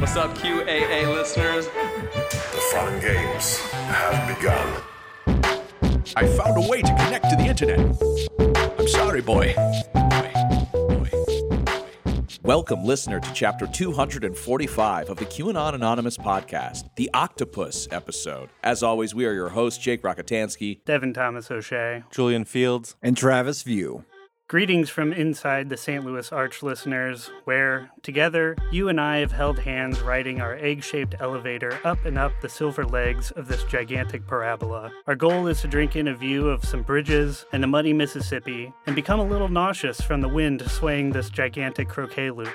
What's up, QAA listeners? The fun games have begun. I found a way to connect to the internet. I'm sorry, boy. Welcome, listener, to chapter 245 of the QAnon Anonymous podcast, the Octopus episode. As always, we are your hosts, Jake Rakotansky, Devin Thomas O'Shea. Julian Fields. and Travis View. Greetings from inside the St. Louis Arch listeners, where, together, you and I have held hands riding our egg shaped elevator up and up the silver legs of this gigantic parabola. Our goal is to drink in a view of some bridges and the muddy Mississippi and become a little nauseous from the wind swaying this gigantic croquet loop.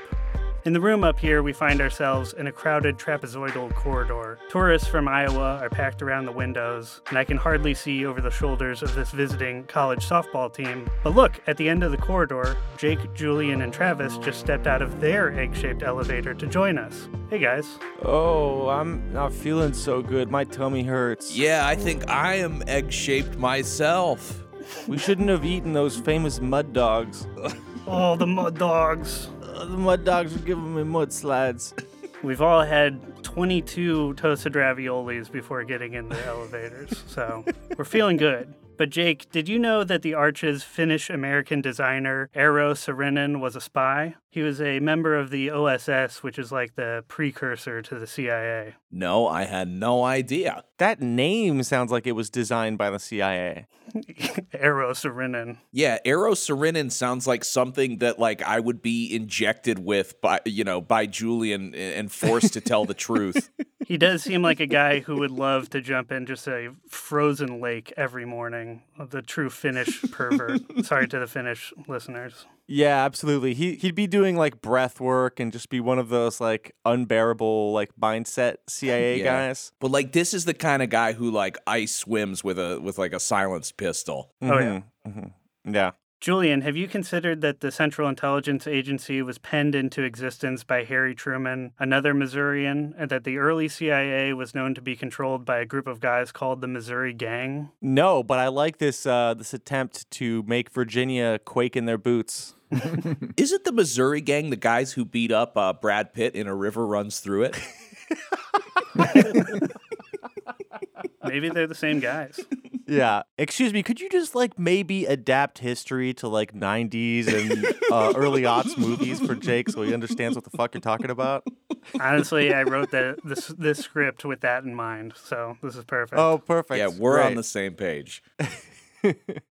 In the room up here, we find ourselves in a crowded trapezoidal corridor. Tourists from Iowa are packed around the windows, and I can hardly see over the shoulders of this visiting college softball team. But look, at the end of the corridor, Jake, Julian, and Travis just stepped out of their egg shaped elevator to join us. Hey guys. Oh, I'm not feeling so good. My tummy hurts. Yeah, I think I am egg shaped myself. We shouldn't have eaten those famous mud dogs. Oh, the mud dogs. The mud dogs were giving me mud slides. We've all had 22 toasted raviolis before getting in the elevators, so we're feeling good. But Jake, did you know that the Arch's Finnish American designer Eero Saarinen was a spy? He was a member of the OSS, which is like the precursor to the CIA. No, I had no idea. That name sounds like it was designed by the CIA. Eero Saarinen. Yeah, Eero Saarinen sounds like something that like I would be injected with by you know by Julian and forced to tell the truth. He does seem like a guy who would love to jump in just a frozen lake every morning. The true Finnish pervert. Sorry to the Finnish listeners. Yeah, absolutely. He he'd be doing like breath work and just be one of those like unbearable like mindset CIA Yeah. guys. But like this is the kind of guy who like ice swims with a with like a silenced pistol. Oh, yeah. Mhm, mhm. Yeah. Julian, have you considered that the Central Intelligence Agency was penned into existence by Harry Truman, another Missourian, and that the early CIA was known to be controlled by a group of guys called the Missouri Gang? No, but I like this uh this attempt to make Virginia quake in their boots. Is it the Missouri gang, the guys who beat up uh, Brad Pitt in A River Runs Through It? Maybe they're the same guys. Yeah. Excuse me, could you just like maybe adapt history to like 90s and uh, early aughts movies for Jake so he understands what the fuck you're talking about? Honestly, I wrote the, this this script with that in mind, so this is perfect. Oh, perfect. yeah, we're on the same page.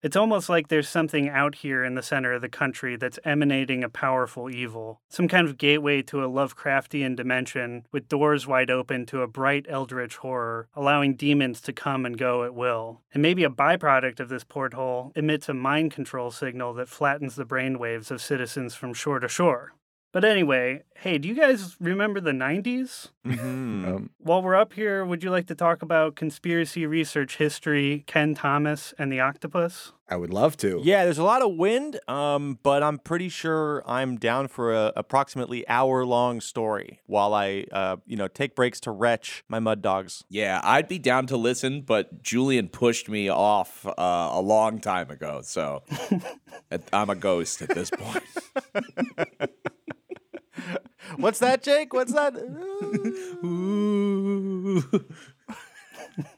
It's almost like there's something out here in the center of the country that's emanating a powerful evil. Some kind of gateway to a Lovecraftian dimension with doors wide open to a bright eldritch horror, allowing demons to come and go at will. And maybe a byproduct of this porthole emits a mind control signal that flattens the brainwaves of citizens from shore to shore. But anyway, hey, do you guys remember the 90s? Mhm. Um, While we're up here, would you like to talk about conspiracy research history, Kenn Thomas, and the octopus? I would love to. Yeah, there's a lot of wind, um, but I'm pretty sure I'm down for a approximately hour long story while I, uh, you know, take breaks to retch my mud dogs. Yeah, I'd be down to listen, but Julian pushed me off uh, a long time ago, so I'm a ghost at this point. What's that, Jake? What's that?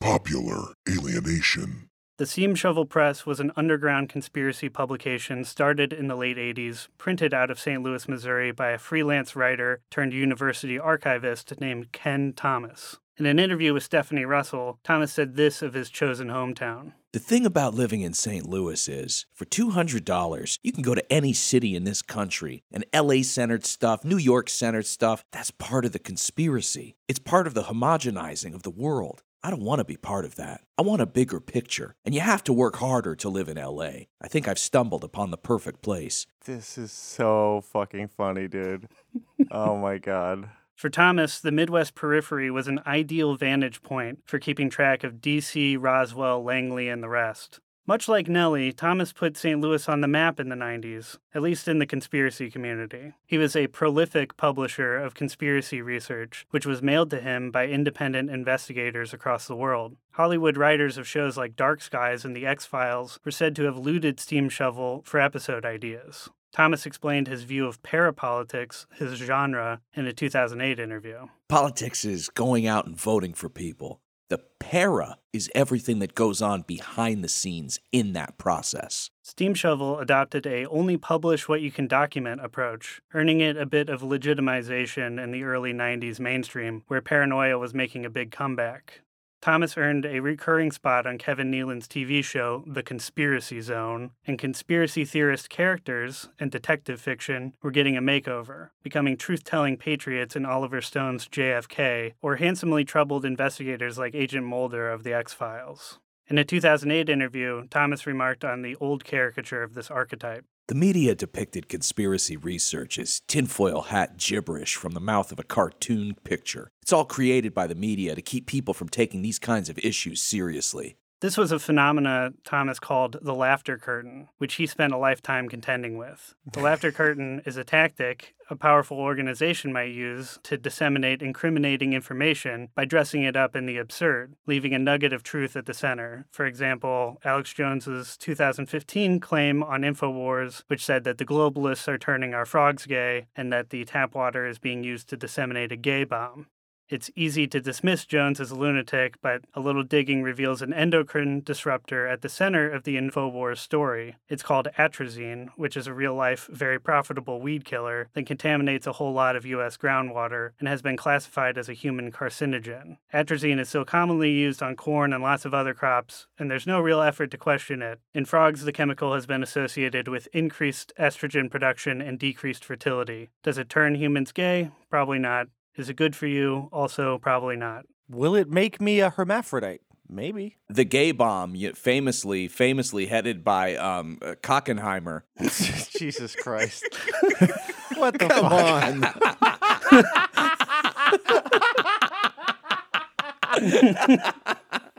Popular alienation. The Steamshovel Press was an underground conspiracy publication started in the late 80s, printed out of St. Louis, Missouri by a freelance writer turned university archivist named Kenn Thomas. In an interview with Stephanie Russell, Thomas said this of his chosen hometown. The thing about living in St. Louis is, for $200, you can go to any city in this country, and LA centered stuff, New York centered stuff, that's part of the conspiracy. It's part of the homogenizing of the world. I don't want to be part of that. I want a bigger picture, and you have to work harder to live in LA. I think I've stumbled upon the perfect place. This is so fucking funny, dude. oh my god. For Thomas, the Midwest periphery was an ideal vantage point for keeping track of DC, Roswell, Langley, and the rest. Much like Nelly, Thomas put St. Louis on the map in the 90s, at least in the conspiracy community. He was a prolific publisher of conspiracy research, which was mailed to him by independent investigators across the world. Hollywood writers of shows like Dark Skies and The X Files were said to have looted Steam Shovel for episode ideas. Thomas explained his view of parapolitics, his genre, in a 2008 interview. Politics is going out and voting for people. The para is everything that goes on behind the scenes in that process. Steam Shovel adopted a only publish what you can document approach, earning it a bit of legitimization in the early 90s mainstream, where paranoia was making a big comeback. Thomas earned a recurring spot on Kevin Nealon's TV show, The Conspiracy Zone, and conspiracy theorist characters and detective fiction were getting a makeover, becoming truth telling patriots in Oliver Stone's JFK, or handsomely troubled investigators like Agent Mulder of The X Files. In a 2008 interview, Thomas remarked on the old caricature of this archetype. The media depicted conspiracy research as tinfoil hat gibberish from the mouth of a cartoon picture. It's all created by the media to keep people from taking these kinds of issues seriously. This was a phenomena Thomas called the laughter curtain, which he spent a lifetime contending with. The laughter curtain is a tactic a powerful organization might use to disseminate incriminating information by dressing it up in the absurd, leaving a nugget of truth at the center. For example, Alex Jones's 2015 claim on InfoWars, which said that the globalists are turning our frogs gay and that the tap water is being used to disseminate a gay bomb. It's easy to dismiss Jones as a lunatic, but a little digging reveals an endocrine disruptor at the center of the InfoWars story. It's called atrazine, which is a real life, very profitable weed killer that contaminates a whole lot of U.S. groundwater and has been classified as a human carcinogen. Atrazine is so commonly used on corn and lots of other crops, and there's no real effort to question it. In frogs, the chemical has been associated with increased estrogen production and decreased fertility. Does it turn humans gay? Probably not. Is it good for you? Also, probably not. Will it make me a hermaphrodite? Maybe. The gay bomb, famously, famously headed by um, uh, Kockenheimer. Jesus Christ. what the Come fuck? on.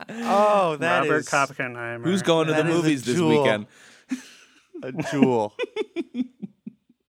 Oh, that Robert is Oppenheimer. Who's going to the That is a movies this weekend? a jewel.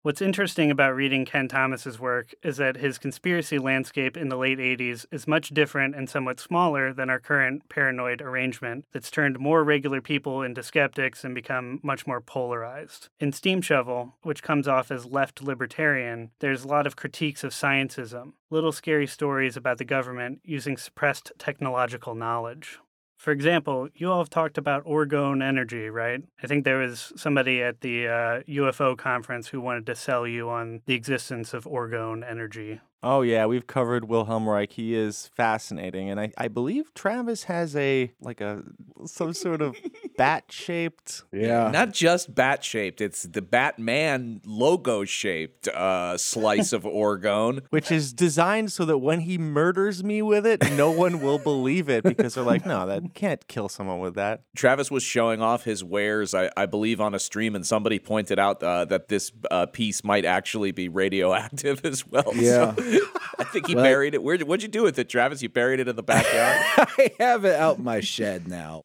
What's interesting about reading Kenn Thomas's work is that his conspiracy landscape in the late 80s is much different and somewhat smaller than our current paranoid arrangement that's turned more regular people into skeptics and become much more polarized. In Steam Shovel, which comes off as left libertarian, there's a lot of critiques of scientism, little scary stories about the government using suppressed technological knowledge. For example, you all have talked about orgone energy, right? I think there was somebody at the uh, UFO conference who wanted to sell you on the existence of orgone energy. Oh yeah, we've covered Wilhelm Reich. He is fascinating, and I, I believe Travis has a like a some sort of bat shaped. Yeah. Not just bat shaped, it's the Batman logo shaped uh, slice of orgone. Which is designed so that when he murders me with it, no one will believe it because they're like, no, that can't kill someone with that. Travis was showing off his wares, I, I believe, on a stream, and somebody pointed out uh, that this uh, piece might actually be radioactive as well. Yeah. So I think he Well- buried it. Where, what'd you do with it, Travis? You buried it in the backyard? I have it out in my shed now.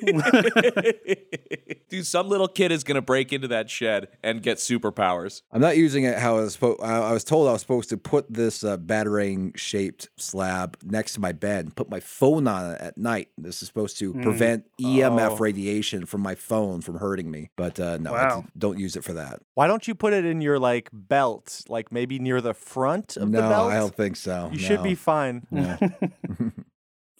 Dude, some little kid is going to break into that shed and get superpowers. I'm not using it how I was supposed. I I was told I was supposed to put this uh, battering shaped slab next to my bed and put my phone on it at night. This is supposed to prevent EMF Oh. radiation from my phone from hurting me. But uh, no, I Wow. d- don't use it for that. Why don't you put it in your like belt, like maybe near the front of no, the belt? No, I don't think so. You should be fine. No.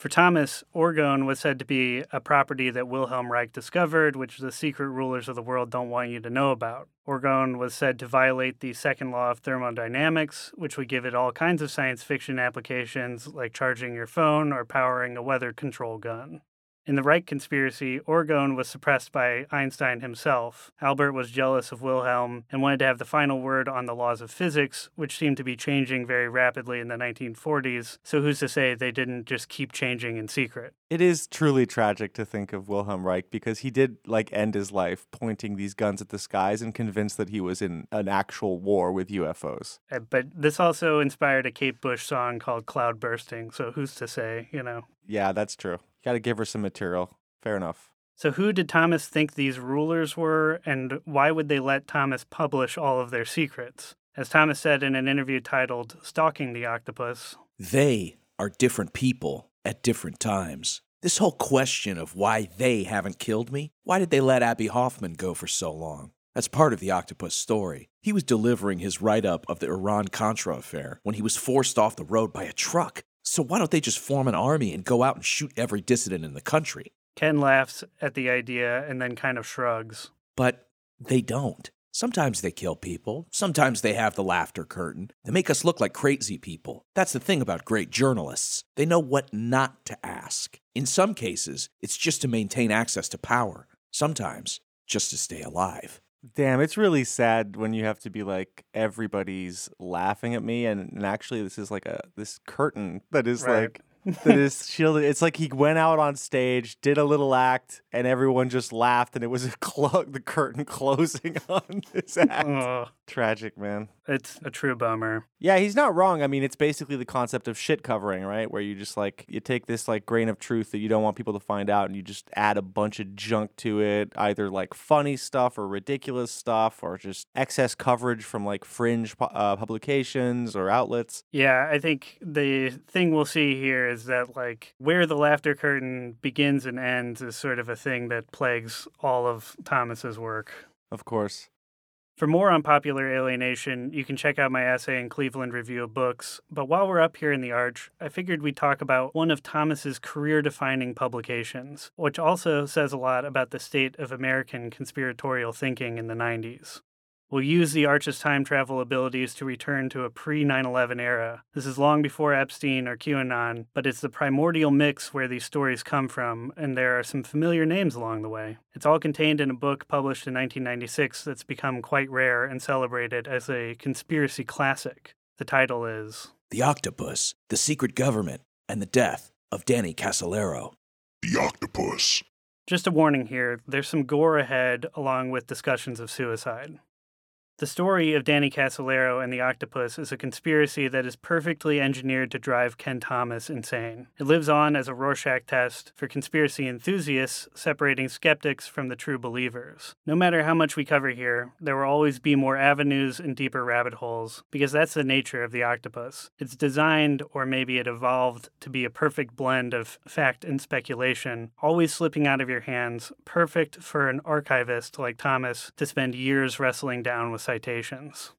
For Thomas, orgone was said to be a property that Wilhelm Reich discovered, which the secret rulers of the world don't want you to know about. Orgone was said to violate the second law of thermodynamics, which would give it all kinds of science fiction applications like charging your phone or powering a weather control gun. In the Reich conspiracy, orgone was suppressed by Einstein himself. Albert was jealous of Wilhelm and wanted to have the final word on the laws of physics, which seemed to be changing very rapidly in the 1940s. So who's to say they didn't just keep changing in secret? It is truly tragic to think of Wilhelm Reich because he did like end his life pointing these guns at the skies and convinced that he was in an actual war with UFOs. Uh, But this also inspired a Kate Bush song called Cloudbusting. So who's to say, you know? Yeah, that's true. Got to give her some material. Fair enough. So, who did Thomas think these rulers were, and why would they let Thomas publish all of their secrets? As Thomas said in an interview titled Stalking the Octopus, They are different people at different times. This whole question of why they haven't killed me, why did they let Abbie Hoffman go for so long? That's part of the octopus story. He was delivering his write up of the Iran Contra affair when he was forced off the road by a truck. So why don't they just form an army and go out and shoot every dissident in the country? Kenn laughs at the idea and then kind of shrugs. But they don't. Sometimes they kill people. Sometimes they have the laughter curtain. They make us look like crazy people. That's the thing about great journalists. They know what not to ask. In some cases, it's just to maintain access to power. Sometimes, just to stay alive. Damn, it's really sad when you have to be like everybody's laughing at me, and, and actually this is like a this curtain that is Right. like that is shielded. It's like he went out on stage, did a little act, and everyone just laughed, and it was a clo- the curtain closing on this act. Ugh, Tragic, man. It's a true bummer. Yeah, he's not wrong. I mean, it's basically the concept of shit covering, right? Where you just like you take this like grain of truth that you don't want people to find out and you just add a bunch of junk to it, either like funny stuff or ridiculous stuff or just excess coverage from like fringe uh, publications or outlets. Yeah, I think the thing we'll see here is that, like, where the laughter curtain begins and ends is sort of a thing that plagues all of Thomas's work. Of course. For more on popular alienation, you can check out my essay in Cleveland Review of Books. But while we're up here in the Arch, I figured we'd talk about one of Thomas's career-defining publications, which also says a lot about the state of American conspiratorial thinking in the 90s. We'll use the Arch's time travel abilities to return to a pre 9 11 era. This is long before Epstein or QAnon, but it's the primordial mix where these stories come from, and there are some familiar names along the way. It's all contained in a book published in 1996 that's become quite rare and celebrated as a conspiracy classic. The title is The Octopus, The Secret Government, and the Death of Danny Casolaro. The octopus. Just a warning here there's some gore ahead, along with discussions of suicide. The story of Danny Casolaro and the octopus is a conspiracy that is perfectly engineered to drive Kenn Thomas insane. It lives on as a Rorschach test for conspiracy enthusiasts, separating skeptics from the true believers. No matter how much we cover here, there will always be more avenues and deeper rabbit holes, because that's the nature of the octopus. It's designed, or maybe it evolved, to be a perfect blend of fact and speculation, always slipping out of your hands, perfect for an archivist like Thomas to spend years wrestling down with citations.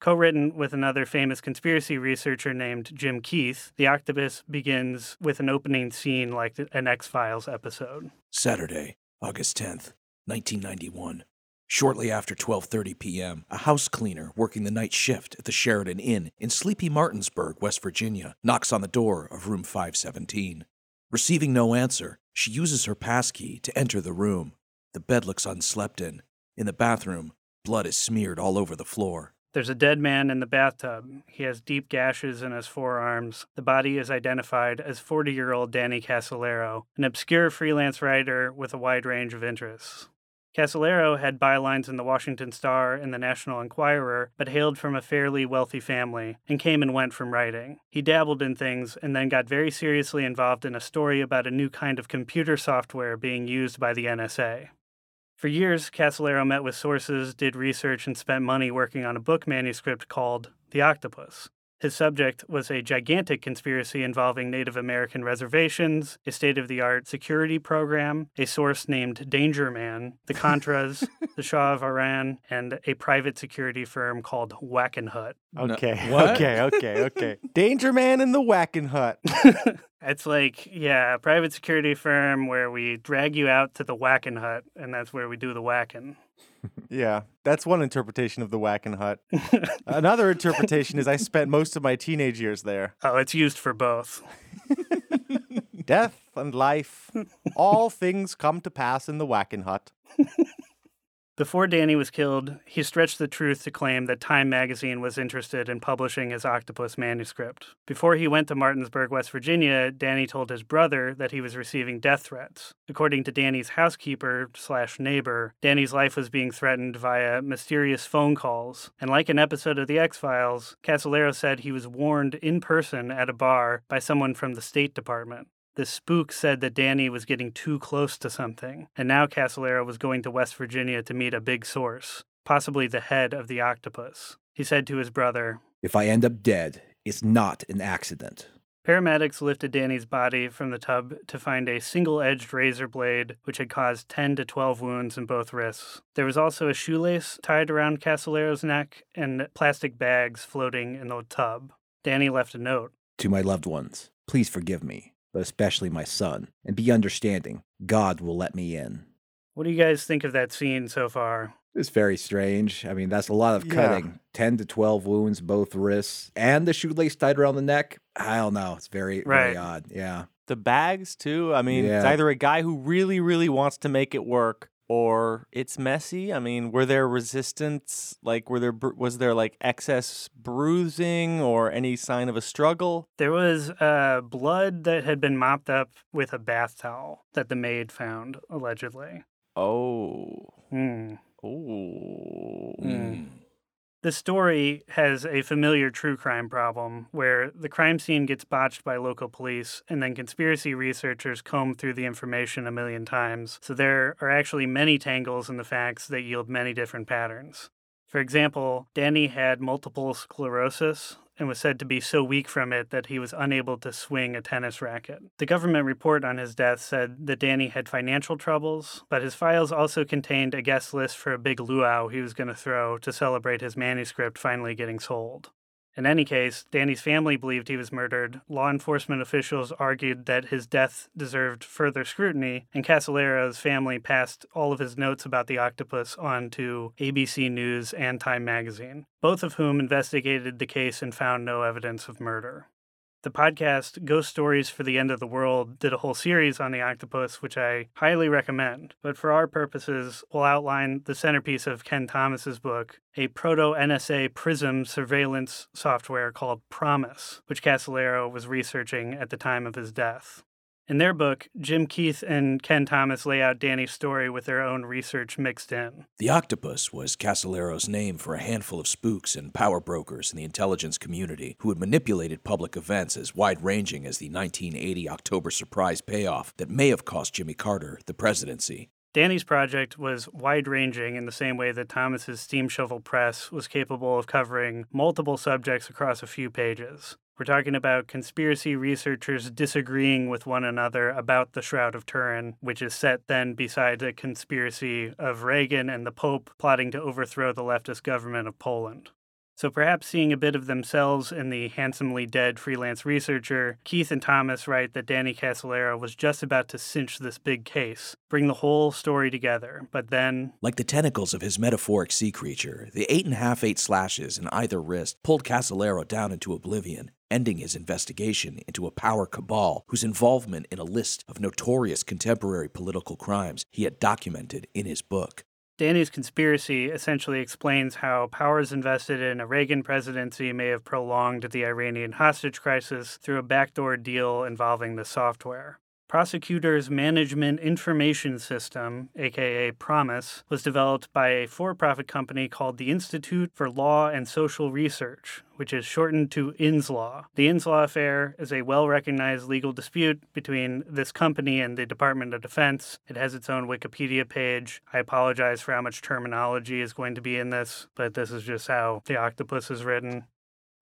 Co written with another famous conspiracy researcher named Jim Keith, The Octopus begins with an opening scene like an X Files episode. Saturday, August 10th, 1991. Shortly after 12:30 p.m., a house cleaner working the night shift at the Sheraton Inn in sleepy Martinsburg, West Virginia, knocks on the door of room 517. Receiving no answer, she uses her passkey to enter the room. The bed looks unslept in. In the bathroom, blood is smeared all over the floor. There's a dead man in the bathtub. He has deep gashes in his forearms. The body is identified as 40 year old Danny Casolaro, an obscure freelance writer with a wide range of interests. Casolaro had bylines in the Washington Star and the National Enquirer, but hailed from a fairly wealthy family and came and went from writing. He dabbled in things and then got very seriously involved in a story about a new kind of computer software being used by the NSA. For years, Casolaro met with sources, did research, and spent money working on a book manuscript called The Octopus. His subject was a gigantic conspiracy involving Native American reservations, a state of the art security program, a source named Danger Man, the Contras, the Shah of Iran, and a private security firm called Wackenhut. Okay. what? Okay. Okay. Okay. Danger Man in the Whacking Hut. It's like, yeah, a private security firm where we drag you out to the Whacken Hut, and that's where we do the whacking. Yeah, that's one interpretation of the Whacking Hut. Another interpretation is I spent most of my teenage years there. Oh, it's used for both. Death and life, all things come to pass in the Whacking Hut. Before Danny was killed, he stretched the truth to claim that Time magazine was interested in publishing his octopus manuscript. Before he went to Martinsburg, West Virginia, Danny told his brother that he was receiving death threats. According to Danny's housekeeper slash neighbor, Danny's life was being threatened via mysterious phone calls. And like an episode of The X Files, Casolaro said he was warned in person at a bar by someone from the State Department. The spook said that Danny was getting too close to something, and now Casolaro was going to West Virginia to meet a big source, possibly the head of the octopus. He said to his brother, If I end up dead, it's not an accident. Paramedics lifted Danny's body from the tub to find a single edged razor blade, which had caused 10 to 12 wounds in both wrists. There was also a shoelace tied around Casolaro's neck and plastic bags floating in the tub. Danny left a note. To my loved ones, please forgive me, but especially my son, and be understanding. God will let me in. What do you guys think of that scene so far? It's very strange. I mean, that's a lot of Yeah. cutting. 10 to 12 wounds, both wrists, and the shoelace tied around the neck. I don't know. It's very, very odd. Yeah. The bags too. I mean, it's either a guy who really, really wants to make it work, or it's messy. I mean, were there resistance? Like, were there was there like excess bruising or any sign of a struggle? There was uh, blood that had been mopped up with a bath towel that the maid found, allegedly. Oh, Hmm. oh. The story has a familiar true crime problem where the crime scene gets botched by local police and then conspiracy researchers comb through the information a million times. So there are actually many tangles in the facts that yield many different patterns. For example, Danny had multiple sclerosis and was said to be so weak from it that he was unable to swing a tennis racket. The government report on his death said that Danny had financial troubles, but his files also contained a guest list for a big luau he was going to throw to celebrate his manuscript finally getting sold. In any case, Danny's family believed he was murdered. Law enforcement officials argued that his death deserved further scrutiny, and Casolaro's family passed all of his notes about the octopus on to ABC News and Time magazine, both of whom investigated the case and found no evidence of murder. The podcast Ghost Stories for the End of the World did a whole series on the octopus, which I highly recommend. But for our purposes, we'll outline the centerpiece of Kenn Thomas's book, a proto NSA PRISM surveillance software called PROMIS, which Casolaro was researching at the time of his death. In their book, Jim Keith and Kenn Thomas lay out Danny's story with their own research mixed in. The octopus was Casolaro's name for a handful of spooks and power brokers in the intelligence community who had manipulated public events as wide ranging as the 1980 October surprise payoff that may have cost Jimmy Carter the presidency. Danny's project was wide ranging in the same way that Thomas's steam shovel press was capable of covering multiple subjects across a few pages. We're talking about conspiracy researchers disagreeing with one another about the Shroud of Turin, which is set then beside a conspiracy of Reagan and the Pope plotting to overthrow the leftist government of Poland. So perhaps seeing a bit of themselves in the handsomely dead freelance researcher, Keith and Thomas write that Danny Casolaro was just about to cinch this big case, bring the whole story together, but then Like the tentacles of his metaphoric sea creature, the eight and a half eight slashes in either wrist pulled Casolaro down into oblivion, ending his investigation into a power cabal whose involvement in a list of notorious contemporary political crimes he had documented in his book. Danny's conspiracy essentially explains how powers invested in a Reagan presidency may have prolonged the Iranian hostage crisis through a backdoor deal involving the software. Prosecutors Management Information System, aka PROMIS, was developed by a for profit company called the Institute for Law and Social Research, which is shortened to INSLAW. The INSLAW affair is a well recognized legal dispute between this company and the Department of Defense. It has its own Wikipedia page. I apologize for how much terminology is going to be in this, but this is just how the octopus is written.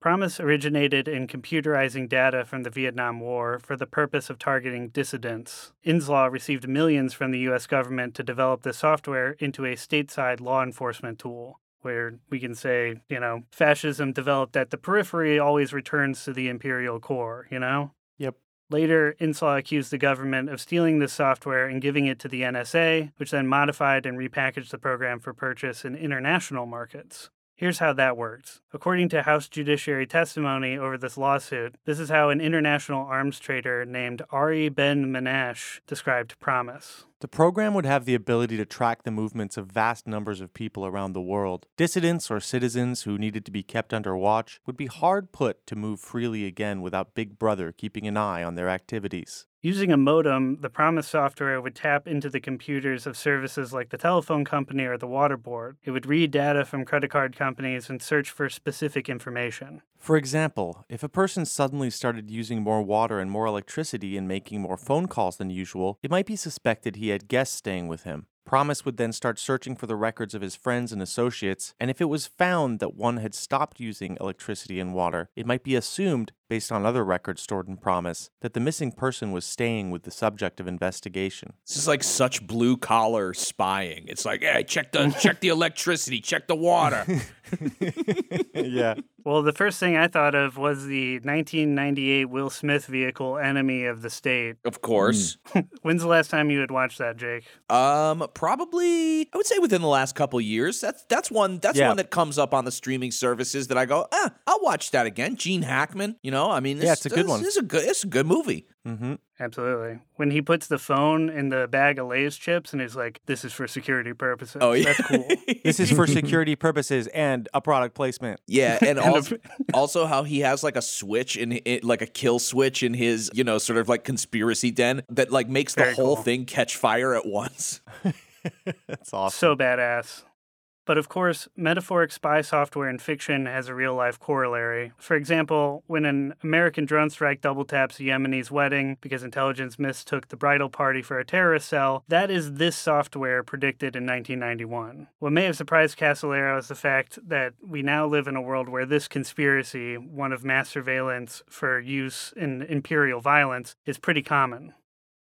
PROMIS originated in computerizing data from the Vietnam War for the purpose of targeting dissidents. Inslaw received millions from the US government to develop this software into a stateside law enforcement tool, where we can say, you know, fascism developed at the periphery always returns to the imperial core, you know? Yep. Later, Inslaw accused the government of stealing this software and giving it to the NSA, which then modified and repackaged the program for purchase in international markets. Here's how that works. According to House Judiciary testimony over this lawsuit, this is how an international arms trader named Ari Ben Menashe described PROMIS. The program would have the ability to track the movements of vast numbers of people around the world. Dissidents or citizens who needed to be kept under watch would be hard put to move freely again without Big Brother keeping an eye on their activities. Using a modem, the PROMIS software would tap into the computers of services like the telephone company or the water board. It would read data from credit card companies and search for specific information. For example, if a person suddenly started using more water and more electricity and making more phone calls than usual, it might be suspected he had guests staying with him. PROMIS would then start searching for the records of his friends and associates, and if it was found that one had stopped using electricity and water, it might be assumed, based on other records stored in PROMIS, that the missing person was staying with the subject of investigation. This is like such blue collar spying. It's like, hey, check the check the electricity, check the water. yeah. Well, the first thing I thought of was the 1998 Will Smith vehicle, Enemy of the State. of course. When's the last time you had watched that, Jake? Um, probably I would say within the last couple years. That's that's one that's Yeah. one that comes up on the streaming services that I go, ah, I'll watch that again. Gene Hackman, you know, I mean, this, Yeah, it's a good this one. is a good, it's a good movie. Mm-hmm. Absolutely. When he puts the phone in the bag of Lay's chips and he's like, this is for security purposes. Oh yeah, That's cool. This is for security purposes and a product placement. Yeah, and also, also how he has like a switch in it, like a kill switch in his, you know, sort of like conspiracy den that like makes the whole cool. thing catch fire at once. That's awesome. so badass. But of course, metaphoric spy software in fiction has a real life corollary. For example, when an American drone strike double taps a Yemeni's wedding because intelligence mistook the bridal party for a terrorist cell, that is this software predicted in 1991. What may have surprised Casolaro is the fact that we now live in a world where this conspiracy, one of mass surveillance for use in imperial violence, is pretty common.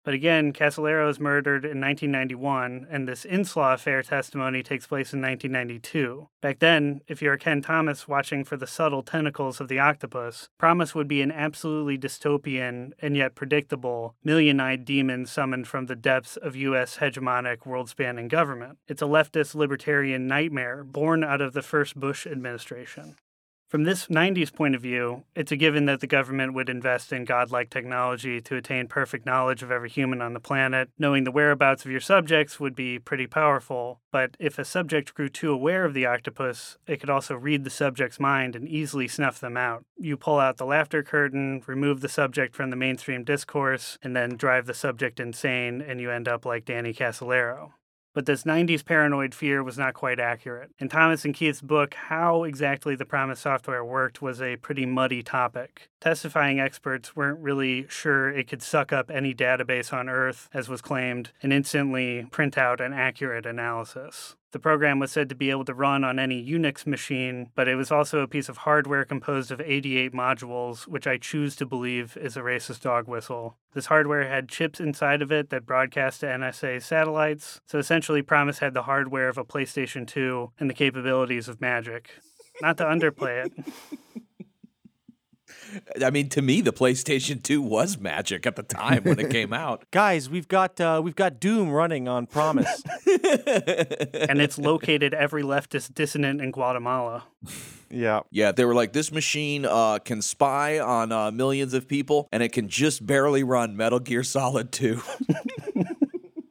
But again, Casolaro is murdered in 1991, and this Inslaw affair testimony takes place in 1992. Back then, if you're Kenn Thomas watching for the subtle tentacles of the octopus, PROMIS would be an absolutely dystopian and yet predictable million eyed demon summoned from the depths of U.S. hegemonic world spanning government. It's a leftist libertarian nightmare born out of the first Bush administration. From this 90s point of view, it's a given that the government would invest in godlike technology to attain perfect knowledge of every human on the planet. Knowing the whereabouts of your subjects would be pretty powerful, but if a subject grew too aware of the octopus, it could also read the subject's mind and easily snuff them out. You pull out the laughter curtain, remove the subject from the mainstream discourse, and then drive the subject insane, and you end up like Danny Casolaro. But this 90s paranoid fear was not quite accurate. In Thomas and Keith's book, how exactly the PROMIS software worked was a pretty muddy topic. Testifying experts weren't really sure it could suck up any database on Earth, as was claimed, and instantly print out an accurate analysis. The program was said to be able to run on any Unix machine, but it was also a piece of hardware composed of 88 modules, which I choose to believe is a racist dog whistle. This hardware had chips inside of it that broadcast to NSA satellites, so essentially PROMIS had the hardware of a PlayStation 2 and the capabilities of Magic. Not to underplay it. I mean, to me, the PlayStation 2 was magic at the time when it came out. Guys, we've got uh, we've got Doom running on PROMIS. and it's located every leftist dissident in Guatemala. yeah. Yeah, they were like, this machine uh, can spy on uh, millions of people, and it can just barely run Metal Gear Solid 2.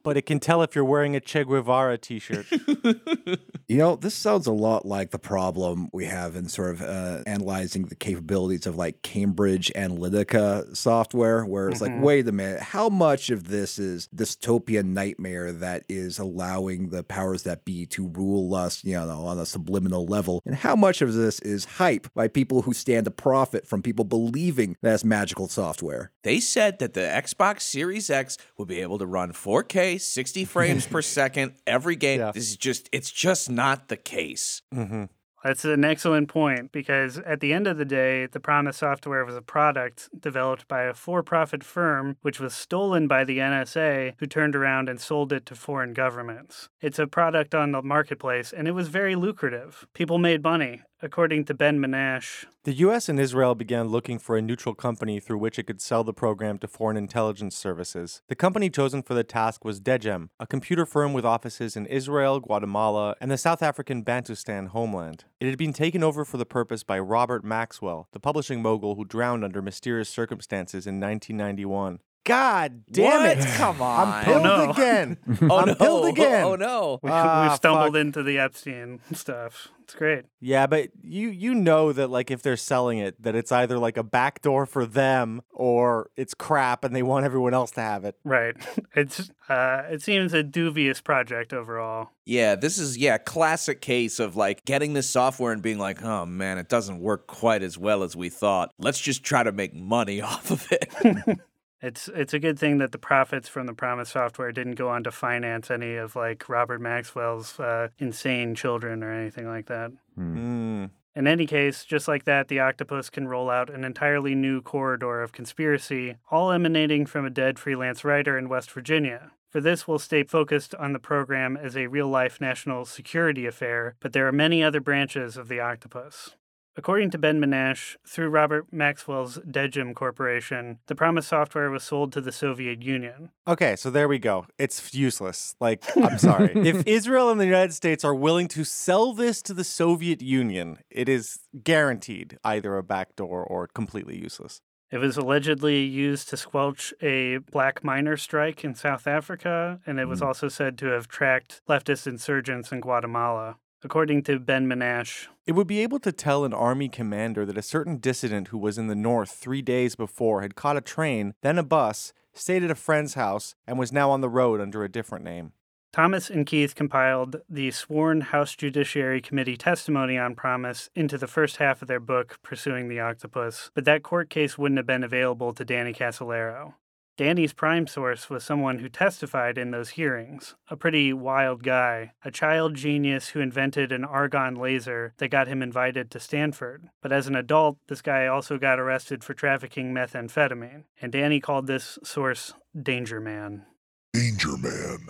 But it can tell if you're wearing a Che Guevara t-shirt. You know, this sounds a lot like the problem we have in sort of uh, analyzing the capabilities of like Cambridge Analytica software, where it's like, wait a minute, how much of this is dystopian nightmare that is allowing the powers that be to rule us, you know, on a subliminal level? And how much of this is hype by people who stand to profit from people believing that's magical software? They said that the Xbox Series X would be able to run 4K, 60 frames per second every game. Yeah. This is just, it's just not the case. mm-hmm. That's an excellent point because at the end of the day, the PROMIS software was a product developed by a for profit firm which was stolen by the NSA, who turned around and sold it to foreign governments. It's a product on the marketplace and it was very lucrative. People made money. According to Ben Menashe, The US and Israel began looking for a neutral company through which it could sell the program to foreign intelligence services. The company chosen for the task was Degem, a computer firm with offices in Israel, Guatemala, and the South African Bantustan homeland. It had been taken over for the purpose by Robert Maxwell, the publishing mogul who drowned under mysterious circumstances in 1991. God damn What? it! Come on. I'm pilled no. again. oh I'm no! pilled again. Oh no! We, Ah, we've stumbled fuck. into the Epstein stuff. It's great. Yeah, but you you know that like if they're selling it, that it's either like a backdoor for them or it's crap and they want everyone else to have it. Right. It's uh it seems a dubious project overall. Yeah, this is yeah, classic case of like getting this software and being like, "Oh man, it doesn't work quite as well as we thought. Let's just try to make money off of it." It's it's a good thing that the profits from the PROMIS software didn't go on to finance any of like Robert Maxwell's uh, insane children or anything like that. Mm. In any case, just like that, the octopus can roll out an entirely new corridor of conspiracy, all emanating from a dead freelance writer in West Virginia. For this, we'll stay focused on the program as a real life national security affair, but there are many other branches of the octopus. According to Ben Menashe, through Robert Maxwell's Degem Corporation, the PROMIS software was sold to the Soviet Union. Okay, so there we go. It's useless. Like, I'm sorry. if Israel and the United States are willing to sell this to the Soviet Union, it is guaranteed either a backdoor or completely useless. It was allegedly used to squelch a black miner strike in South Africa, and it was hmm. also said to have tracked leftist insurgents in Guatemala. According to Ben Menashe, It would be able to tell an army commander that a certain dissident who was in the north three days before had caught a train, then a bus, stayed at a friend's house, and was now on the road under a different name. Thomas and Keith compiled the sworn House Judiciary Committee testimony on PROMIS into the first half of their book, Pursuing the Octopus, but that court case wouldn't have been available to Danny Casolaro. Danny's prime source was someone who testified in those hearings, a pretty wild guy, a child genius who invented an argon laser that got him invited to Stanford. But as an adult, this guy also got arrested for trafficking methamphetamine, and Danny called this source Danger Man. Danger Man.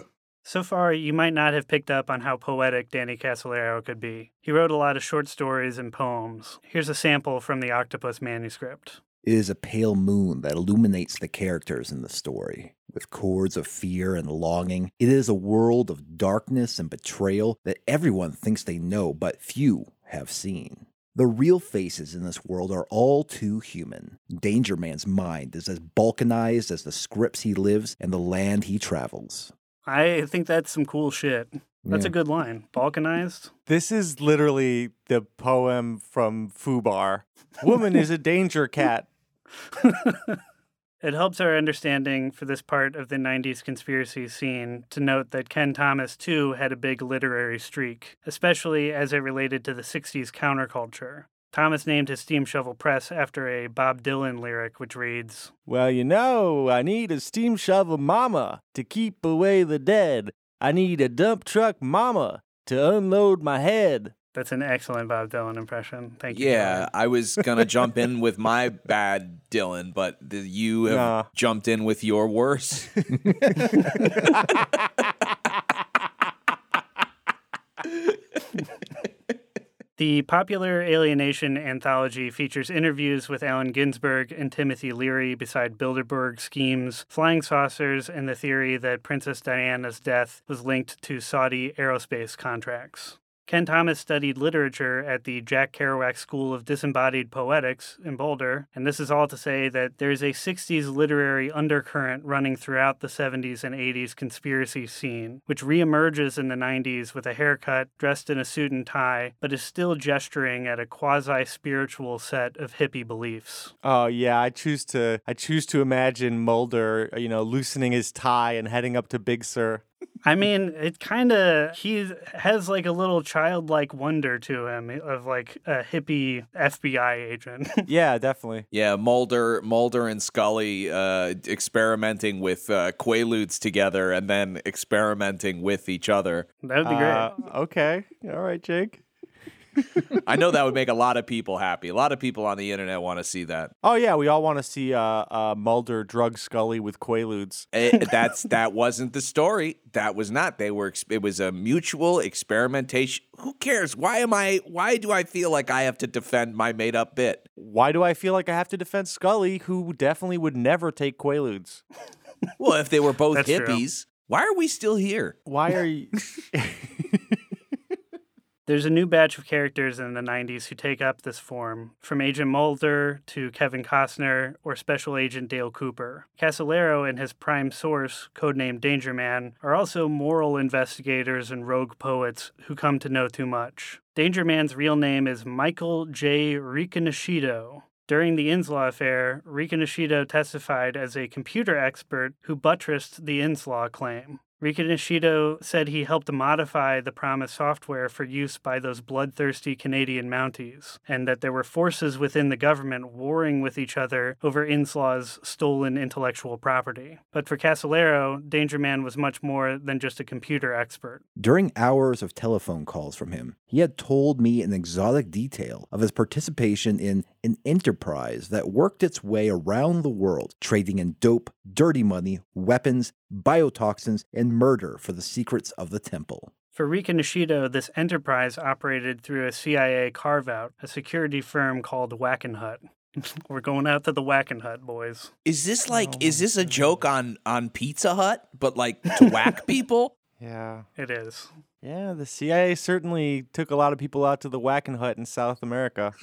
So far, you might not have picked up on how poetic Danny Casolaro could be. He wrote a lot of short stories and poems. Here's a sample from the Octopus manuscript. It is a pale moon that illuminates the characters in the story. With chords of fear and longing, it is a world of darkness and betrayal that everyone thinks they know, but few have seen. The real faces in this world are all too human. Danger Man's mind is as balkanized as the scripts he lives and the land he travels. I think that's some cool shit. That's Yeah. a good line. Balkanized? This is literally the poem from Fubar. Woman is a danger cat. It helps our understanding for this part of the 90s conspiracy scene to note that Kenn Thomas, too, had a big literary streak, especially as it related to the 60s counterculture. Thomas named his steam shovel press after a Bob Dylan lyric, which reads Well, you know, I need a steam shovel mama to keep away the dead. I need a dump truck mama to unload my head. That's an excellent Bob Dylan impression. Thank you. Yeah, I was gonna jump in with my bad Dylan, but the, you have Nah. jumped in with your worse. The popular Alienation anthology features interviews with Allen Ginsberg and Timothy Leary beside Bilderberg schemes, flying saucers, and the theory that Princess Diana's death was linked to Saudi aerospace contracts. Kenn Thomas studied literature at the Jack Kerouac School of Disembodied Poetics in Boulder, and this is all to say that there is a 60s literary undercurrent running throughout the 70s and 80s conspiracy scene, which reemerges in the 90s with a haircut, dressed in a suit and tie, but is still gesturing at a quasi spiritual set of hippie beliefs. Oh yeah, I choose to I choose to imagine Mulder, you know, loosening his tie and heading up to Big Sur. I mean, it kind of he has like a little childlike wonder to him of like a hippie FBI agent. Yeah, definitely. yeah, Mulder, Mulder and Scully uh, experimenting with uh, Quaaludes together, and then experimenting with each other. that would be great. Uh, okay. All right, Jake. I know that would make a lot of people happy. A lot of people on the internet want to see that. Oh yeah, we all want to see uh, uh, Mulder drug Scully with Quaaludes. Eh, that's that wasn't the story. That was not. They were. It was a mutual experimentation. Who cares? Why am I? Why do I feel like I have to defend my made up bit? Why do I feel like I have to defend Scully, who definitely would never take Quaaludes? Well, if they were both That's true. hippies, why are we still here? Why are you? There's a new batch of characters in the 90s who take up this form, from Agent Mulder to Kevin Costner or Special Agent Dale Cooper. Casolaro and his prime source, codenamed Danger Man, are also moral investigators and rogue poets who come to know too much. Danger Man's real name is Michael J. Riconosciuto. During the Inslaw affair, Riconosciuto testified as a computer expert who buttressed the Inslaw claim. Riconosciuto said he helped modify the PROMIS software for use by those bloodthirsty Canadian Mounties, and that there were forces within the government warring with each other over Inslaw's stolen intellectual property. But for Casolaro, Danger Man was much more than just a computer expert. During hours of telephone calls from him, he had told me in exotic detail of his participation in an enterprise that worked its way around the world, trading in dope, dirty money, weapons, biotoxins, and murder for the secrets of the temple. For Riconosciuto, this enterprise operated through a CIA carve out, a security firm called Wackenhut. We're going out to the Wackenhut, boys. Is this oh, like is this a joke on on Pizza Hut, but like to whack people? Yeah. It is. Yeah, the CIA certainly took a lot of people out to the Whacking Hut in South America.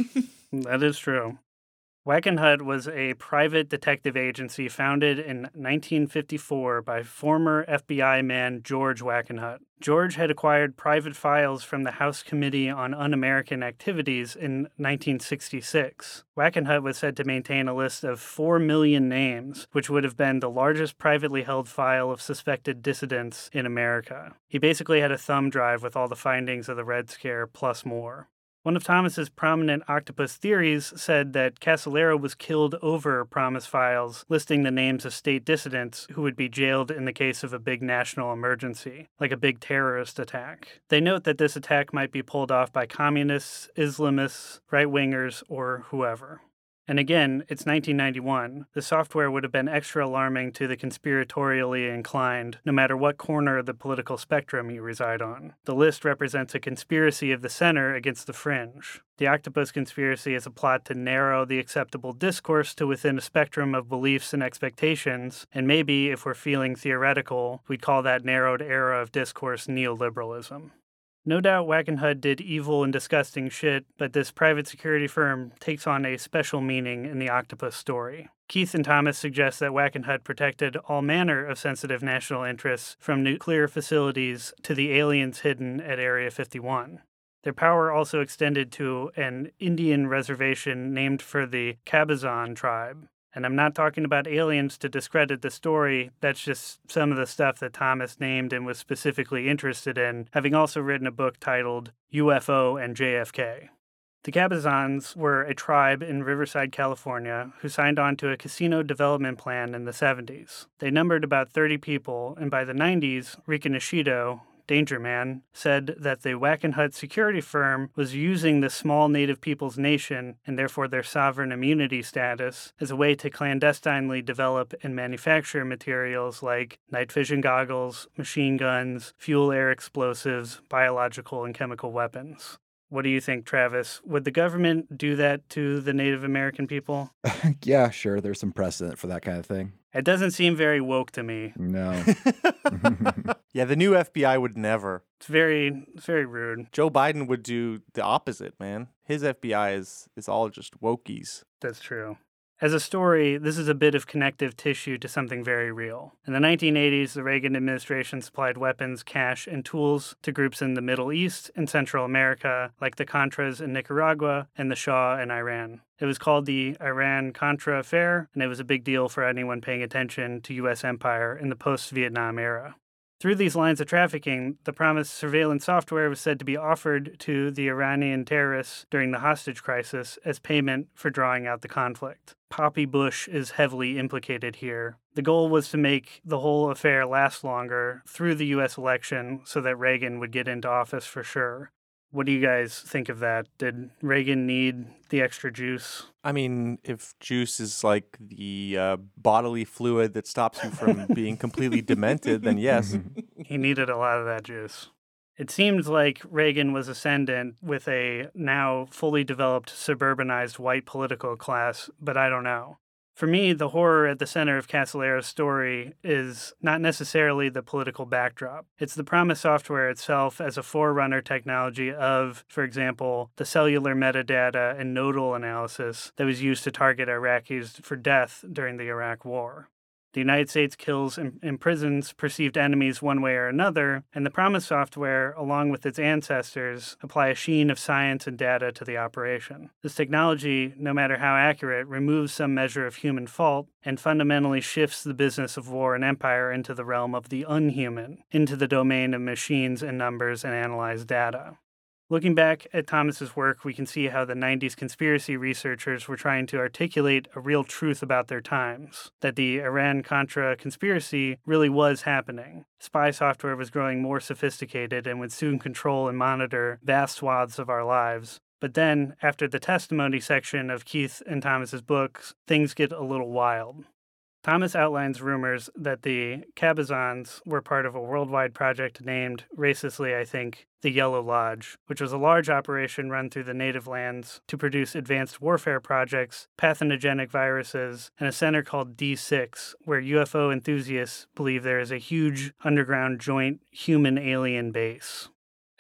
That is true. Wackenhut was a private detective agency founded in 1954 by former FBI man George Wackenhut. George had acquired private files from the House Committee on Un American Activities in 1966. Wackenhut was said to maintain a list of 4 million names, which would have been the largest privately held file of suspected dissidents in America. He basically had a thumb drive with all the findings of the Red Scare plus more. One of Thomas's prominent octopus theories said that Casolaro was killed over PROMIS files, listing the names of state dissidents who would be jailed in the case of a big national emergency, like a big terrorist attack. They note that this attack might be pulled off by communists, Islamists, right wingers, or whoever. And again, it's 1991. The software would have been extra alarming to the conspiratorially inclined, no matter what corner of the political spectrum you reside on. The list represents a conspiracy of the center against the fringe. The octopus conspiracy is a plot to narrow the acceptable discourse to within a spectrum of beliefs and expectations, and maybe, if we're feeling theoretical, we'd call that narrowed era of discourse neoliberalism. No doubt Wackenhut did evil and disgusting shit, but this private security firm takes on a special meaning in the octopus story. Keith and Thomas suggest that Wackenhut protected all manner of sensitive national interests, from nuclear facilities to the aliens hidden at Area 51. Their power also extended to an Indian reservation named for the Cabazon tribe. And I'm not talking about aliens to discredit the story. That's just some of the stuff that Thomas named and was specifically interested in, having also written a book titled UFO and JFK. The Cabazons were a tribe in Riverside, California, who signed on to a casino development plan in the 70s. They numbered about 30 people, and by the 90s, Riconosciuto, Danger Man, said that the Wackenhut security firm was using the small native people's nation and therefore their sovereign immunity status as a way to clandestinely develop and manufacture materials like night vision goggles, machine guns, fuel air explosives, biological and chemical weapons. What do you think, Travis? Would the government do that to the Native American people? yeah, sure. There's some precedent for that kind of thing. It doesn't seem very woke to me. No. yeah, the new FBI would never. It's very, it's very rude. Joe Biden would do the opposite, man. His FBI is is all just wokies. That's true. As a story, this is a bit of connective tissue to something very real. In the 1980s, the Reagan administration supplied weapons, cash, and tools to groups in the Middle East and Central America, like the Contras in Nicaragua and the Shah in Iran. It was called the Iran Contra Affair, and it was a big deal for anyone paying attention to U.S. empire in the post Vietnam era. Through these lines of trafficking, the promised surveillance software was said to be offered to the Iranian terrorists during the hostage crisis as payment for drawing out the conflict. Poppy Bush is heavily implicated here. The goal was to make the whole affair last longer through the US election so that Reagan would get into office for sure. What do you guys think of that? Did Reagan need the extra juice? I mean, if juice is like the uh, bodily fluid that stops you from being completely demented, then yes. He needed a lot of that juice. It seemed like Reagan was ascendant with a now fully developed suburbanized white political class, but I don't know. For me, the horror at the center of Casolaro's story is not necessarily the political backdrop. It's the PROMIS software itself as a forerunner technology of, for example, the cellular metadata and nodal analysis that was used to target Iraqis for death during the Iraq War. The United States kills and imprisons perceived enemies one way or another, and the PROMIS software, along with its ancestors, apply a sheen of science and data to the operation. This technology, no matter how accurate, removes some measure of human fault and fundamentally shifts the business of war and empire into the realm of the unhuman, into the domain of machines and numbers and analyzed data. Looking back at Thomas's work, we can see how the 90s conspiracy researchers were trying to articulate a real truth about their times that the Iran Contra conspiracy really was happening. Spy software was growing more sophisticated and would soon control and monitor vast swaths of our lives. But then, after the testimony section of Keith and Thomas's books, things get a little wild. Thomas outlines rumors that the Cabazons were part of a worldwide project named, racistly I think, the Yellow Lodge, which was a large operation run through the native lands to produce advanced warfare projects, pathogenic viruses, and a center called D6, where UFO enthusiasts believe there is a huge underground joint human alien base.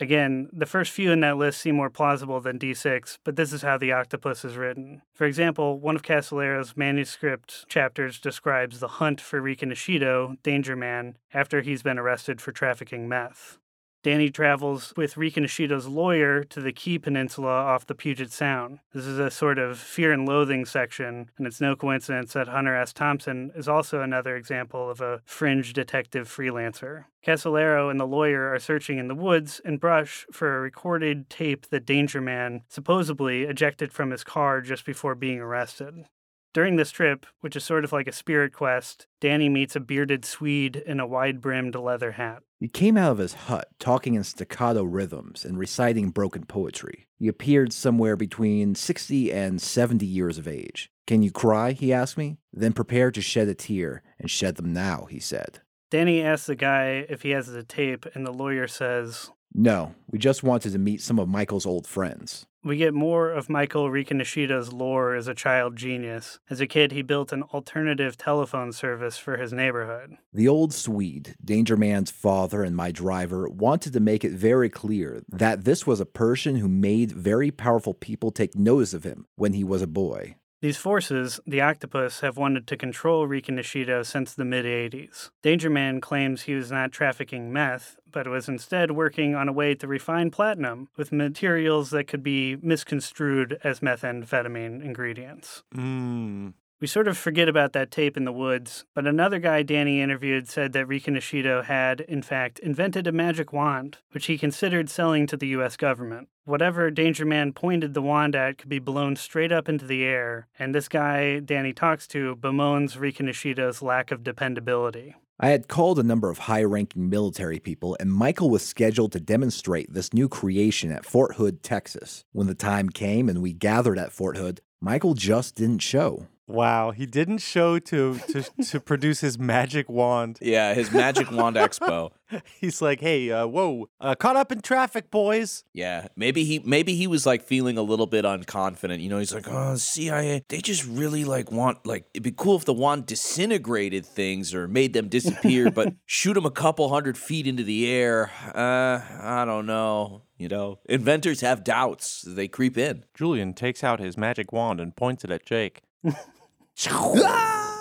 Again, the first few in that list seem more plausible than D6, but this is how the octopus is written. For example, one of Casolaro's manuscript chapters describes the hunt for Riconosciuto, Danger Man, after he's been arrested for trafficking meth. Danny travels with Riconosciuto's lawyer to the Key Peninsula off the Puget Sound. This is a sort of fear and loathing section, and it's no coincidence that Hunter S. Thompson is also another example of a fringe detective freelancer. Casolaro and the lawyer are searching in the woods and brush for a recorded tape that Danger Man supposedly ejected from his car just before being arrested. During this trip, which is sort of like a spirit quest, Danny meets a bearded Swede in a wide brimmed leather hat. He came out of his hut talking in staccato rhythms and reciting broken poetry. He appeared somewhere between 60 and 70 years of age. Can you cry? He asked me. Then prepare to shed a tear, and shed them now, he said. Danny asks the guy if he has the tape, and the lawyer says, No, we just wanted to meet some of Michael's old friends. We get more of Michael Rika lore as a child genius. As a kid, he built an alternative telephone service for his neighborhood. The old Swede, Danger Man's father and my driver, wanted to make it very clear that this was a person who made very powerful people take notice of him when he was a boy. These forces, the Octopus, have wanted to control Riconosciuto since the mid 80s. Danger Man claims he was not trafficking meth, but was instead working on a way to refine platinum with materials that could be misconstrued as methamphetamine ingredients. Mmm. We sort of forget about that tape in the woods, but another guy Danny interviewed said that Riconosciuto had, in fact, invented a magic wand, which he considered selling to the US government. Whatever Danger Man pointed the wand at could be blown straight up into the air, and this guy Danny talks to bemoans Riconosciuto's lack of dependability. I had called a number of high ranking military people, and Michael was scheduled to demonstrate this new creation at Fort Hood, Texas. When the time came and we gathered at Fort Hood, Michael just didn't show. Wow, he didn't show to to to produce his magic wand. Yeah, his Magic Wand Expo. He's like, "Hey, uh, whoa, uh, caught up in traffic, boys." Yeah, maybe he maybe he was like feeling a little bit unconfident. You know, he's like, "Oh, CIA, they just really like want like it'd be cool if the wand disintegrated things or made them disappear, but shoot them a couple hundred feet into the air. Uh, I don't know." You know, inventors have doubts. They creep in. Julian takes out his magic wand and points it at Jake. Ah!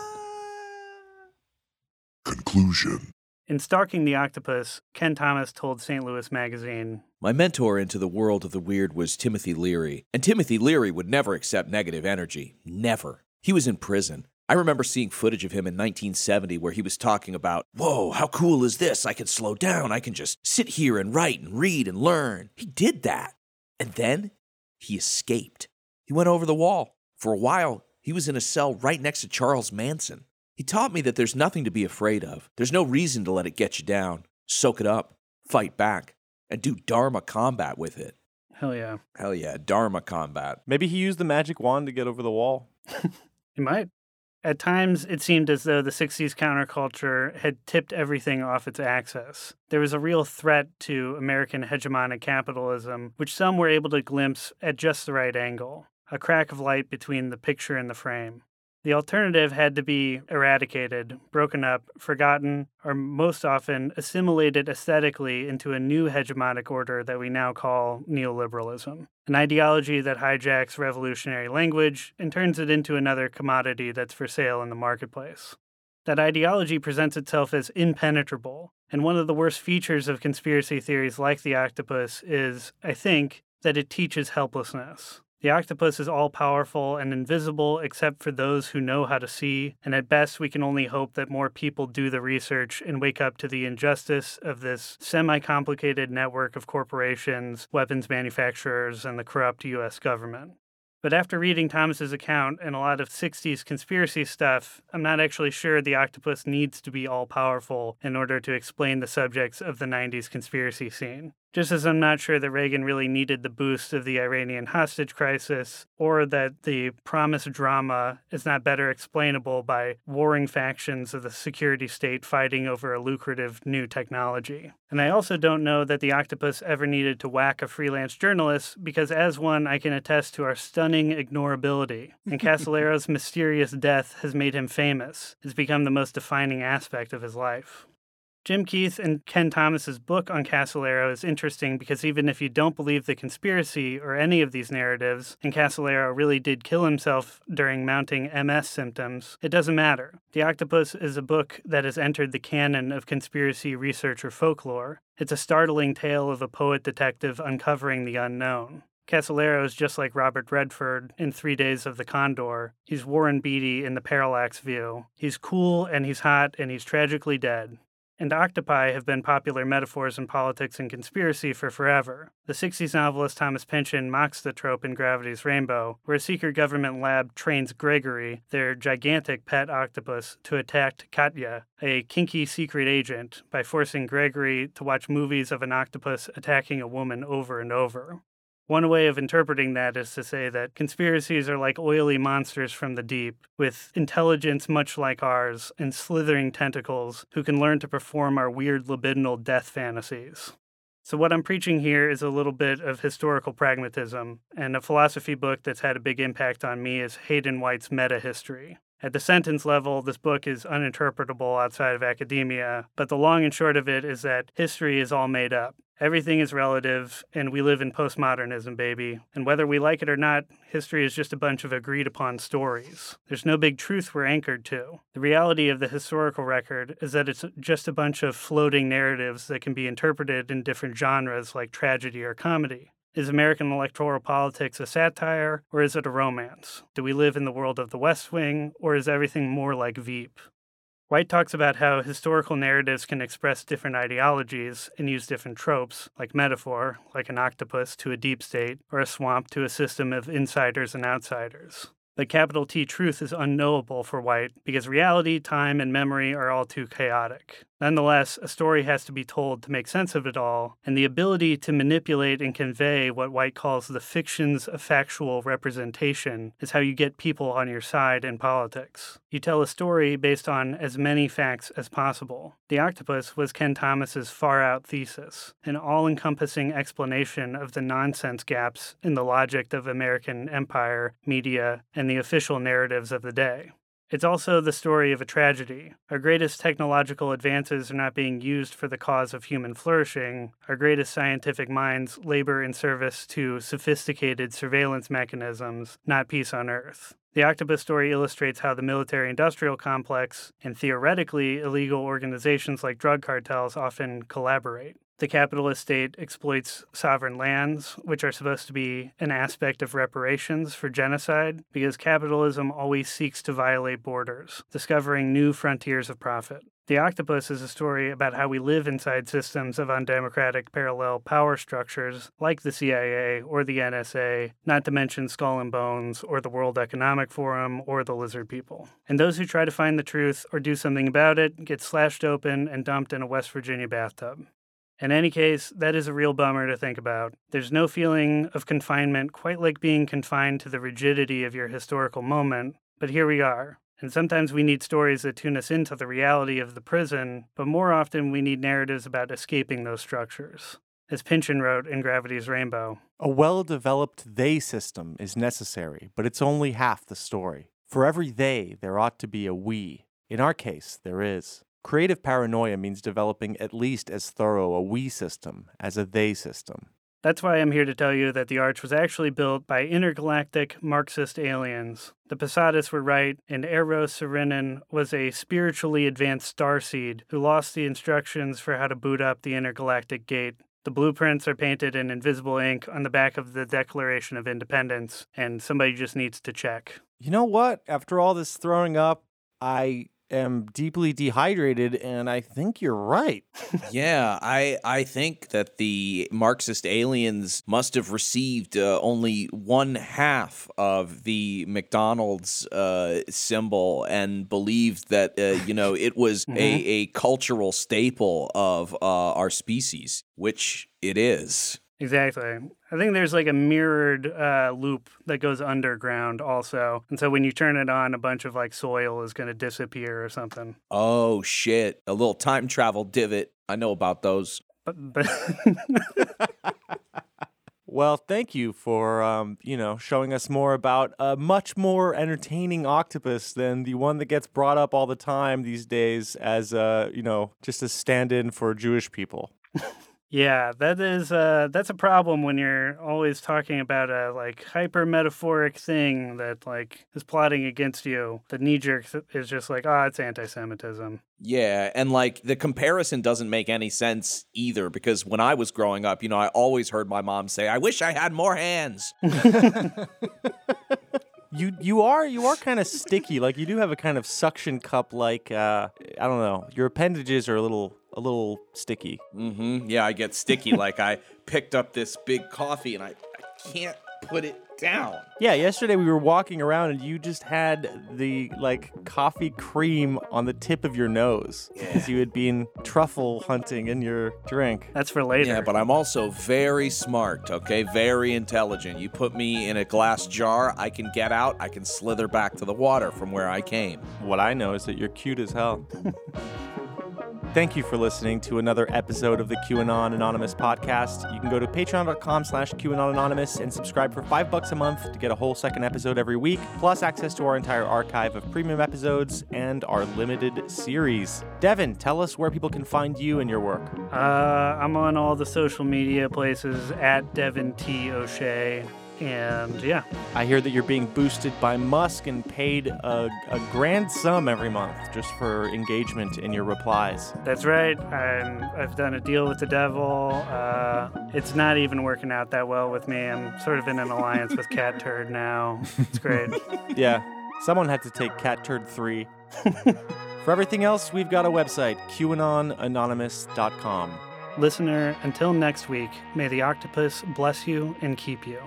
Conclusion. In Stalking the Octopus, Kenn Thomas told St. Louis Magazine, My mentor into the world of the weird was Timothy Leary, and Timothy Leary would never accept negative energy. Never. He was in prison. I remember seeing footage of him in 1970 where he was talking about, Whoa, how cool is this? I can slow down. I can just sit here and write and read and learn. He did that. And then he escaped. He went over the wall. For a while, he was in a cell right next to Charles Manson. He taught me that there's nothing to be afraid of. There's no reason to let it get you down. Soak it up, fight back, and do Dharma combat with it. Hell yeah. Hell yeah, Dharma combat. Maybe he used the magic wand to get over the wall. He might. At times, it seemed as though the 60s counterculture had tipped everything off its axis. There was a real threat to American hegemonic capitalism, which some were able to glimpse at just the right angle a crack of light between the picture and the frame. The alternative had to be eradicated, broken up, forgotten, or most often assimilated aesthetically into a new hegemonic order that we now call neoliberalism, an ideology that hijacks revolutionary language and turns it into another commodity that's for sale in the marketplace. That ideology presents itself as impenetrable, and one of the worst features of conspiracy theories like the octopus is, I think, that it teaches helplessness. The octopus is all powerful and invisible except for those who know how to see, and at best we can only hope that more people do the research and wake up to the injustice of this semi complicated network of corporations, weapons manufacturers, and the corrupt US government. But after reading Thomas's account and a lot of 60s conspiracy stuff, I'm not actually sure the octopus needs to be all powerful in order to explain the subjects of the 90s conspiracy scene. Just as I'm not sure that Reagan really needed the boost of the Iranian hostage crisis, or that the promised drama is not better explainable by warring factions of the security state fighting over a lucrative new technology. And I also don't know that the octopus ever needed to whack a freelance journalist, because as one, I can attest to our stunning ignorability. And Casolaro's mysterious death has made him famous. It's become the most defining aspect of his life. Jim Keith and Kenn Thomas's book on Casolaro is interesting because even if you don't believe the conspiracy or any of these narratives, and Casolaro really did kill himself during mounting MS symptoms, it doesn't matter. The Octopus is a book that has entered the canon of conspiracy research or folklore. It's a startling tale of a poet detective uncovering the unknown. Casolaro is just like Robert Redford in Three Days of the Condor. He's Warren Beatty in the Parallax View. He's cool and he's hot and he's tragically dead and octopi have been popular metaphors in politics and conspiracy for forever. The 60s novelist Thomas Pynchon mocks the trope in Gravity's Rainbow, where a secret government lab trains Gregory, their gigantic pet octopus, to attack Katya, a kinky secret agent, by forcing Gregory to watch movies of an octopus attacking a woman over and over. One way of interpreting that is to say that conspiracies are like oily monsters from the deep, with intelligence much like ours and slithering tentacles who can learn to perform our weird libidinal death fantasies. So, what I'm preaching here is a little bit of historical pragmatism, and a philosophy book that's had a big impact on me is Hayden White's Meta History. At the sentence level, this book is uninterpretable outside of academia, but the long and short of it is that history is all made up. Everything is relative, and we live in postmodernism, baby. And whether we like it or not, history is just a bunch of agreed upon stories. There's no big truth we're anchored to. The reality of the historical record is that it's just a bunch of floating narratives that can be interpreted in different genres like tragedy or comedy. Is American electoral politics a satire, or is it a romance? Do we live in the world of the West Wing, or is everything more like Veep? White talks about how historical narratives can express different ideologies and use different tropes, like metaphor, like an octopus to a deep state, or a swamp to a system of insiders and outsiders. The capital T truth is unknowable for White because reality, time, and memory are all too chaotic. Nonetheless, a story has to be told to make sense of it all, and the ability to manipulate and convey what White calls the fictions of factual representation is how you get people on your side in politics. You tell a story based on as many facts as possible. The Octopus was Kenn Thomas's far out thesis, an all encompassing explanation of the nonsense gaps in the logic of American empire, media, and the official narratives of the day. It's also the story of a tragedy. Our greatest technological advances are not being used for the cause of human flourishing. Our greatest scientific minds labor in service to sophisticated surveillance mechanisms, not peace on Earth. The octopus story illustrates how the military industrial complex and theoretically illegal organizations like drug cartels often collaborate. The capitalist state exploits sovereign lands, which are supposed to be an aspect of reparations for genocide, because capitalism always seeks to violate borders, discovering new frontiers of profit. The Octopus is a story about how we live inside systems of undemocratic parallel power structures like the CIA or the NSA, not to mention Skull and Bones or the World Economic Forum or the Lizard People. And those who try to find the truth or do something about it get slashed open and dumped in a West Virginia bathtub. In any case, that is a real bummer to think about. There's no feeling of confinement quite like being confined to the rigidity of your historical moment, but here we are. And sometimes we need stories that tune us into the reality of the prison, but more often we need narratives about escaping those structures. As Pynchon wrote in Gravity's Rainbow A well developed they system is necessary, but it's only half the story. For every they, there ought to be a we. In our case, there is. Creative paranoia means developing at least as thorough a we system as a they system. That's why I'm here to tell you that the Arch was actually built by intergalactic Marxist aliens. The Posadas were right, and Eero Saarinen was a spiritually advanced starseed who lost the instructions for how to boot up the intergalactic gate. The blueprints are painted in invisible ink on the back of the Declaration of Independence, and somebody just needs to check. You know what? After all this throwing up, I am deeply dehydrated, and I think you're right. yeah, I I think that the Marxist aliens must have received uh, only one half of the McDonald's uh, symbol and believed that uh, you know it was a, a cultural staple of uh, our species, which it is. Exactly. I think there's like a mirrored uh, loop that goes underground also. And so when you turn it on, a bunch of like soil is going to disappear or something. Oh, shit. A little time travel divot. I know about those. But, but Well, thank you for um, you know showing us more about a much more entertaining octopus than the one that gets brought up all the time these days as uh, you know just a stand-in for Jewish people. yeah, that is uh, that's a problem when you're always talking about a like hyper metaphoric thing that like is plotting against you. The knee jerk is just like, ah, oh, it's anti-Semitism. Yeah, and like the comparison doesn't make any sense either because when I was growing up, you know, I always heard my mom say, "I wish I had more hands." you you are you are kind of sticky. Like you do have a kind of suction cup like uh I don't know. Your appendages are a little a little sticky. Mm-hmm. Yeah, I get sticky like I picked up this big coffee and I, I can't put it down. Yeah, yesterday we were walking around and you just had the like coffee cream on the tip of your nose because you had been truffle hunting in your drink. That's for later. Yeah, but I'm also very smart, okay? Very intelligent. You put me in a glass jar, I can get out, I can slither back to the water from where I came. What I know is that you're cute as hell. Thank you for listening to another episode of the QAnon Anonymous podcast. You can go to patreon.com slash QAnon Anonymous and subscribe for five bucks a month to get a whole second episode every week, plus access to our entire archive of premium episodes and our limited series. Devin, tell us where people can find you and your work. Uh, I'm on all the social media places at Devin T. O'Shea. And yeah. I hear that you're being boosted by Musk and paid a, a grand sum every month just for engagement in your replies. That's right. I'm, I've done a deal with the devil. Uh, it's not even working out that well with me. I'm sort of in an alliance with Cat Turd now. It's great. yeah. Someone had to take Cat Turd 3. for everything else, we've got a website, QAnonAnonymous.com. Listener, until next week, may the octopus bless you and keep you.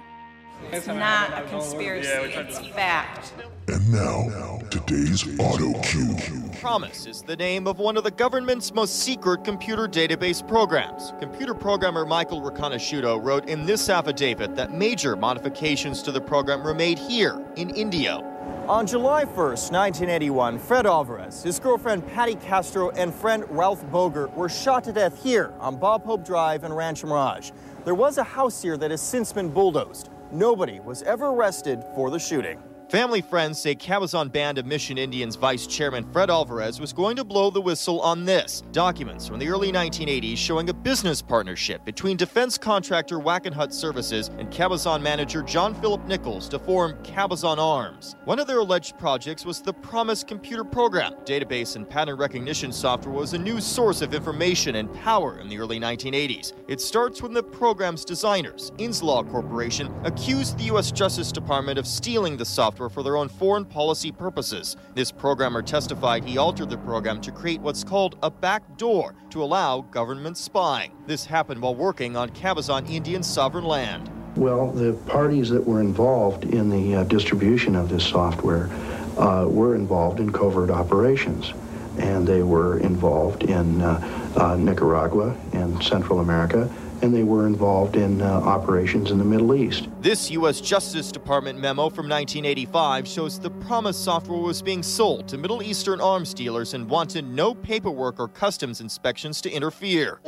It's not a conspiracy, it's fact. And now, today's auto cue. PROMIS is the name of one of the government's most secret computer database programs. Computer programmer Michael Riconosciuto wrote in this affidavit that major modifications to the program were made here in Indio. On July 1st, 1981, Fred Alvarez, his girlfriend Patty Castro, and friend Ralph Boger were shot to death here on Bob Hope Drive in Rancho Mirage. There was a house here that has since been bulldozed. Nobody was ever arrested for the shooting. Family friends say Cabazon Band of Mission Indians Vice Chairman Fred Alvarez was going to blow the whistle on this. Documents from the early 1980s showing a business partnership between defense contractor Wackenhut Services and Cabazon manager John Philip Nichols to form Cabazon Arms. One of their alleged projects was the PROMIS computer program. Database and pattern recognition software was a new source of information and power in the early 1980s. It starts when the program's designers, Inslaw Corporation, accused the U.S. Justice Department of stealing the software for their own foreign policy purposes. This programmer testified he altered the program to create what's called a back door to allow government spying. This happened while working on Cabazon Indian sovereign land. Well, the parties that were involved in the uh, distribution of this software uh, were involved in covert operations. And they were involved in uh, uh Nicaragua and Central America and they were involved in uh, operations in the Middle East. This U.S. Justice Department memo from 1985 shows the PROMIS software was being sold to Middle Eastern arms dealers and wanted no paperwork or customs inspections to interfere.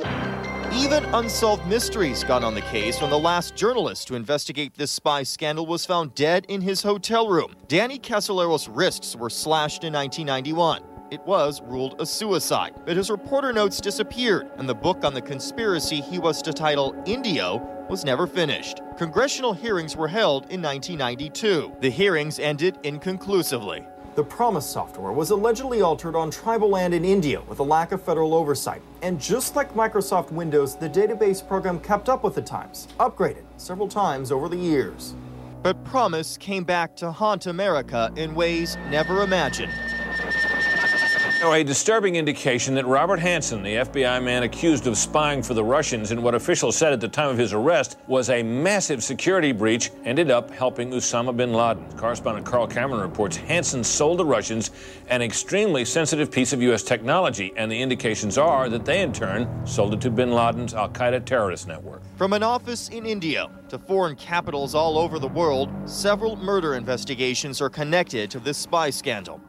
Even Unsolved Mysteries got on the case when the last journalist to investigate this spy scandal was found dead in his hotel room. Danny Casolaro's wrists were slashed in 1991. It was ruled a suicide, but his reporter notes disappeared, and the book on the conspiracy he was to title Indio was never finished. Congressional hearings were held in 1992. The hearings ended inconclusively. The PROMIS software was allegedly altered on tribal land in Indio with a lack of federal oversight. And just like Microsoft Windows, the database program kept up with the times, upgraded several times over the years. But PROMIS came back to haunt America in ways never imagined. A disturbing indication that Robert Hanssen, the FBI man accused of spying for the Russians in what officials said at the time of his arrest was a massive security breach, ended up helping Osama bin Laden. Correspondent Carl Cameron reports Hanssen sold the Russians an extremely sensitive piece of U.S. technology, and the indications are that they, in turn, sold it to bin Laden's Al Qaeda terrorist network. From an office in Indio to foreign capitals all over the world, several murder investigations are connected to this spy scandal.